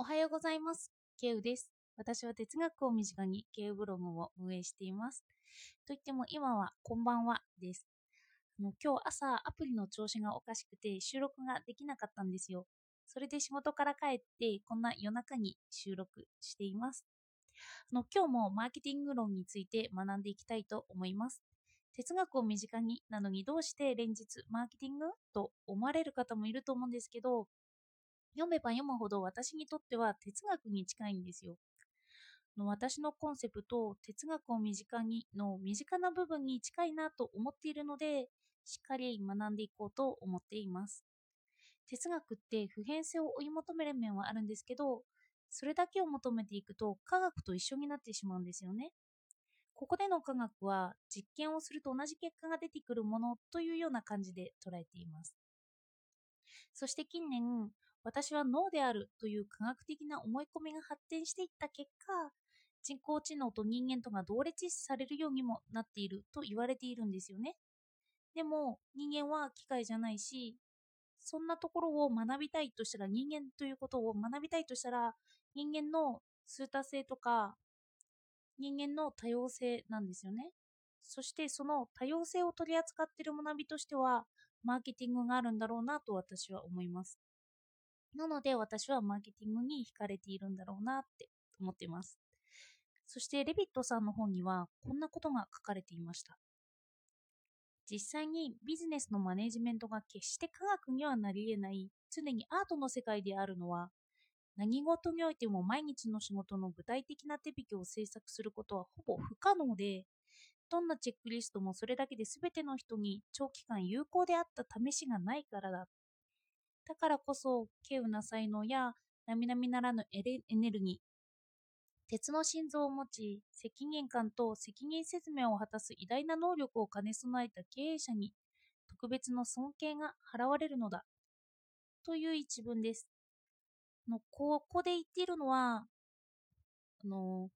おはようございます。ケウです。私は哲学を身近にケウブログを運営しています。といっても今はこんばんはです。あの今日朝アプリの調子がおかしくて収録ができなかったんですよ。それで仕事から帰ってこんな夜中に収録しています。あの今日もマーケティング論について学んでいきたいと思います。哲学を身近になのにどうして連日マーケティング？と思われる方もいると思うんですけど読めば読むほど私にとっては哲学に近いんですよ。の私のコンセプト哲学を身近にの身近な部分に近いなと思っているのでしっかり学んでいこうと思っています。哲学って普遍性を追い求める面はあるんですけどそれだけを求めていくと科学と一緒になってしまうんですよね。ここでの科学は実験をすると同じ結果が出てくるものというような感じで捉えています。そして近年私は脳であるという科学的な思い込みが発展していった結果人工知能と人間とが同列視されるようにもなっていると言われているんですよね。でも人間は機械じゃないしそんなところを学びたいとしたら人間ということを学びたいとしたら人間の数多性とか人間の多様性なんですよね。そしてその多様性を取り扱っている学びとしてはマーケティングがあるんだろうなと私は思いますなので私はマーケティングに惹かれているんだろうなって思っています。そしてレビットさんの本にはこんなことが書かれていました。実際にビジネスのマネジメントが決して科学にはなり得ない常にアートの世界であるのは何事においても毎日の仕事の具体的な手引きを制作することはほぼ不可能でどんなチェックリストもそれだけで全ての人に長期間有効であった試しがないからだだからこそ、稀有な才能や並々ならぬエネルギー、鉄の心臓を持ち、責任感と責任説明を果たす偉大な能力を兼ね備えた経営者に特別の尊敬が払われるのだ。という一文です。のここで言っているのは、あの、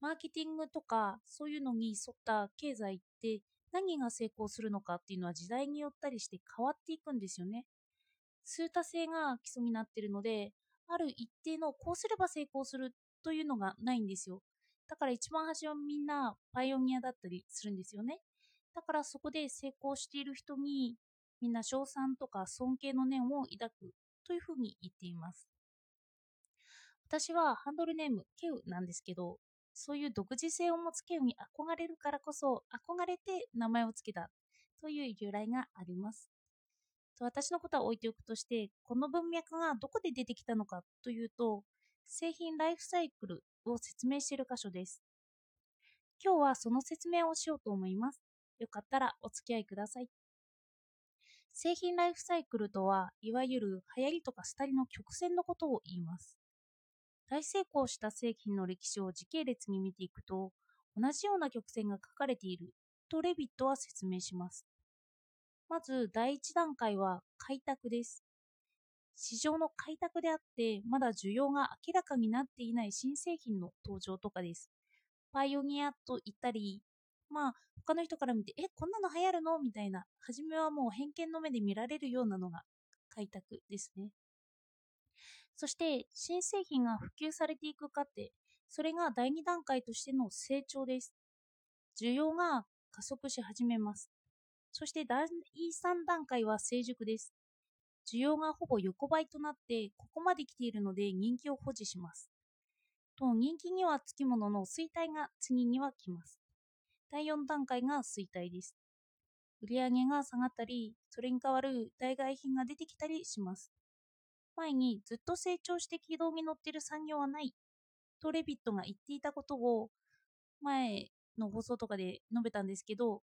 マーケティングとかそういうのに沿った経済って何が成功するのかっていうのは時代によったりして変わっていくんですよね。数多性が基礎になっているので、ある一定のこうすれば成功するというのがないんですよ。だから一番初めはみんなパイオニアだったりするんですよね。だからそこで成功している人にみんな称賛とか尊敬の念を抱くというふうに言っています。私はハンドルネームケウなんですけど、そういう独自性を持つケウに憧れるからこそ憧れて名前を付けたという由来があります。私のことは置いておくとして、この文脈がどこで出てきたのかというと、製品ライフサイクルを説明している箇所です。今日はその説明をしようと思います。よかったらお付き合いください。製品ライフサイクルとは、いわゆる流行りとか廃りの曲線のことを言います。大成功した製品の歴史を時系列に見ていくと、同じような曲線が書かれているとレビットは説明します。まず第一段階は開拓です。市場の開拓であって、まだ需要が明らかになっていない新製品の登場とかです。パイオニアと言ったり、まあ他の人から見て、え、こんなの流行るの？みたいな、初めはもう偏見の目で見られるようなのが開拓ですね。そして新製品が普及されていく過程、それが第2段階としての成長です。需要が加速し始めます。そして第3段階は成熟です。需要がほぼ横ばいとなって、ここまで来ているので人気を保持します。と、人気にはつきものの衰退が次には来ます。第4段階が衰退です。売上が下がったり、それに代わる代替品が出てきたりします。前にずっと成長して軌道に乗っている産業はないとレビットが言っていたことを前の放送とかで述べたんですけど、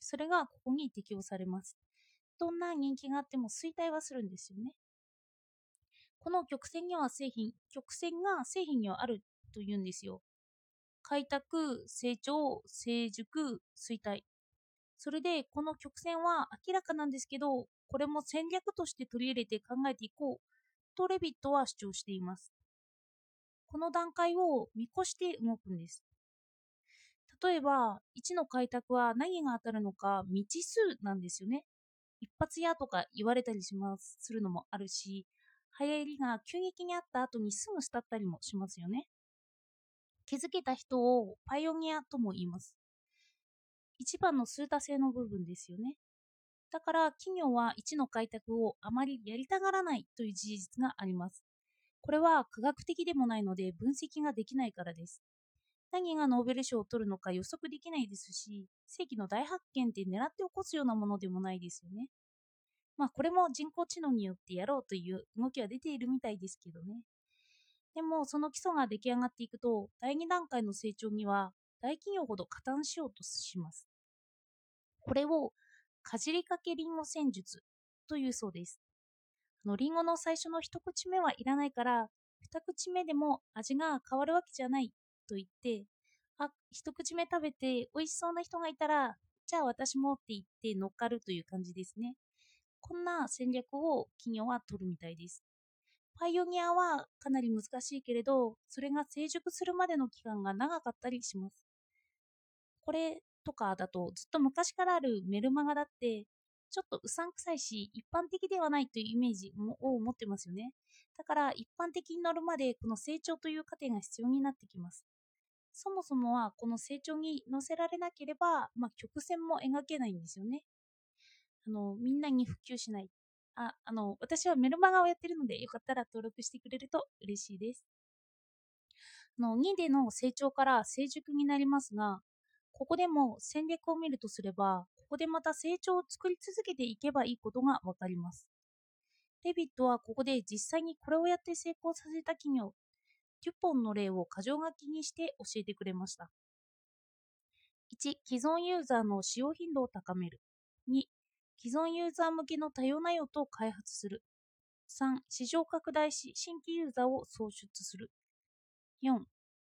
それがここに適用されます。どんな人気があっても衰退はするんですよね。この曲線には製品、曲線が製品にはあるというんですよ。開拓、成長、成熟、衰退。それで、この曲線は明らかなんですけど、これも戦略として取り入れて考えていこうとレビットは主張しています。この段階を見越して動くんです。例えば、1の開拓は何が当たるのか未知数なんですよね。一発屋とか言われたりしますするのもあるし、流行りが急激にあった後にすぐ廃ったりもしますよね。築けた人をパイオニアとも言います。一番の数多性の部分ですよね。だから企業は1の開拓をあまりやりたがらないという事実があります。これは科学的でもないので分析ができないからです。何がノーベル賞を取るのか予測できないですし、世紀の大発見って狙って起こすようなものでもないですよね。まあこれも人工知能によってやろうという動きは出ているみたいですけどね。でもその基礎が出来上がっていくと、第2段階の成長には大企業ほど加担しようとします。これをかじりかけりんご戦術というそうです。あのリンゴの最初の一口目はいらないから、二口目でも味が変わるわけじゃないと言って、あ、一口目食べて美味しそうな人がいたら、じゃあ私もって言って乗っかるという感じですね。こんな戦略を企業は取るみたいです。パイオニアはかなり難しいけれど、それが成熟するまでの期間が長かったりします。これとかだとずっと昔からあるメルマガだって、ちょっとうさんくさいし、一般的ではないというイメージを持ってますよね。だから一般的に乗るまでこの成長という過程が必要になってきます。そもそもはこの成長に乗せられなければ、まあ、曲線も描けないんですよね。あの、みんなに普及しない。あ、あの、私はメルマガをやってるので、よかったら登録してくれると嬉しいです。の、2での成長から成熟になりますが、ここでも戦略を見るとすれば、ここでまた成長を作り続けていけばいいことがわかります。デビットはここで実際にこれをやって成功させた企業デュポンの例を箇条書きにして教えてくれました。1、既存ユーザーの使用頻度を高める。2、既存ユーザー向けの多様な用途を開発する。3、市場拡大し新規ユーザーを創出する。4、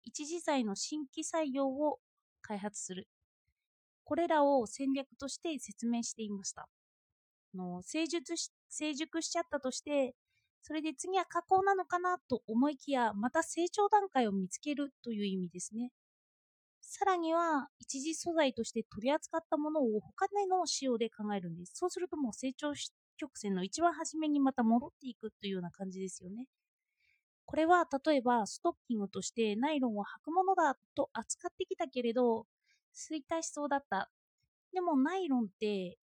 一時剤の新規採用を開発する。これらを戦略として説明していました。の成熟し成熟しちゃったとして、それで次は加工なのかなと思いきや、また成長段階を見つけるという意味ですね。さらには、一次素材として取り扱ったものを他での使用で考えるんです。そうするともう成長曲線の一番初めにまた戻っていくというような感じですよね。これは例えばストッキングとしてナイロンを履くものだと扱ってきたけれど衰退しそうだった。でもナイロンって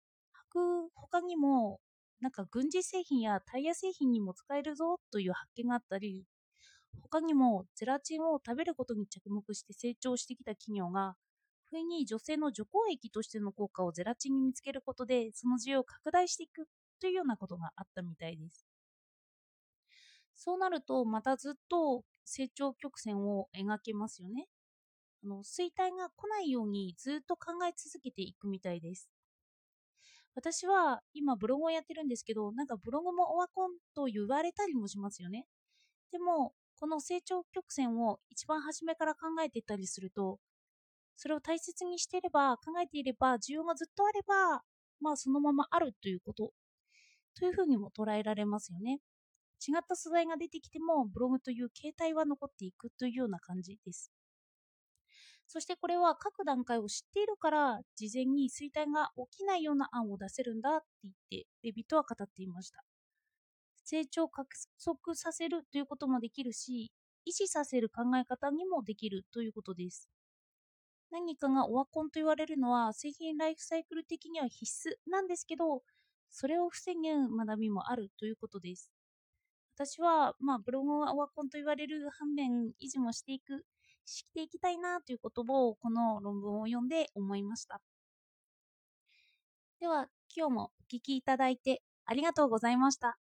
履く他にもなんか軍事製品やタイヤ製品にも使えるぞという発見があったり、他にもゼラチンを食べることに着目して成長してきた企業が、不意に女性の除光液としての効果をゼラチンに見つけることで、その需要を拡大していくというようなことがあったみたいです。そうなると、またずっと成長曲線を描けますよね。あの衰退が来ないようにずっと考え続けていくみたいです。私は今ブログをやってるんですけど、なんかブログもオワコンと言われたりもしますよね。でも、この成長曲線を一番初めから考えていったりすると、それを大切にしていれば、考えていれば、需要がずっとあれば、まあそのままあるということ、というふうにも捉えられますよね。違った素材が出てきても、ブログという形態は残っていくというような感じです。そしてこれは各段階を知っているから、事前に衰退が起きないような案を出せるんだって言って、レビットは語っていました。成長を加速させるということもできるし、維持させる考え方にもできるということです。何かがオワコンと言われるのは製品ライフサイクル的には必須なんですけど、それを防ぐ学びもあるということです。私は、まあ、ブログはオワコンと言われる反面、維持もしていくしていきたいなということをこの論文を読んで思いました。では今日もお聴きいただいてありがとうございました。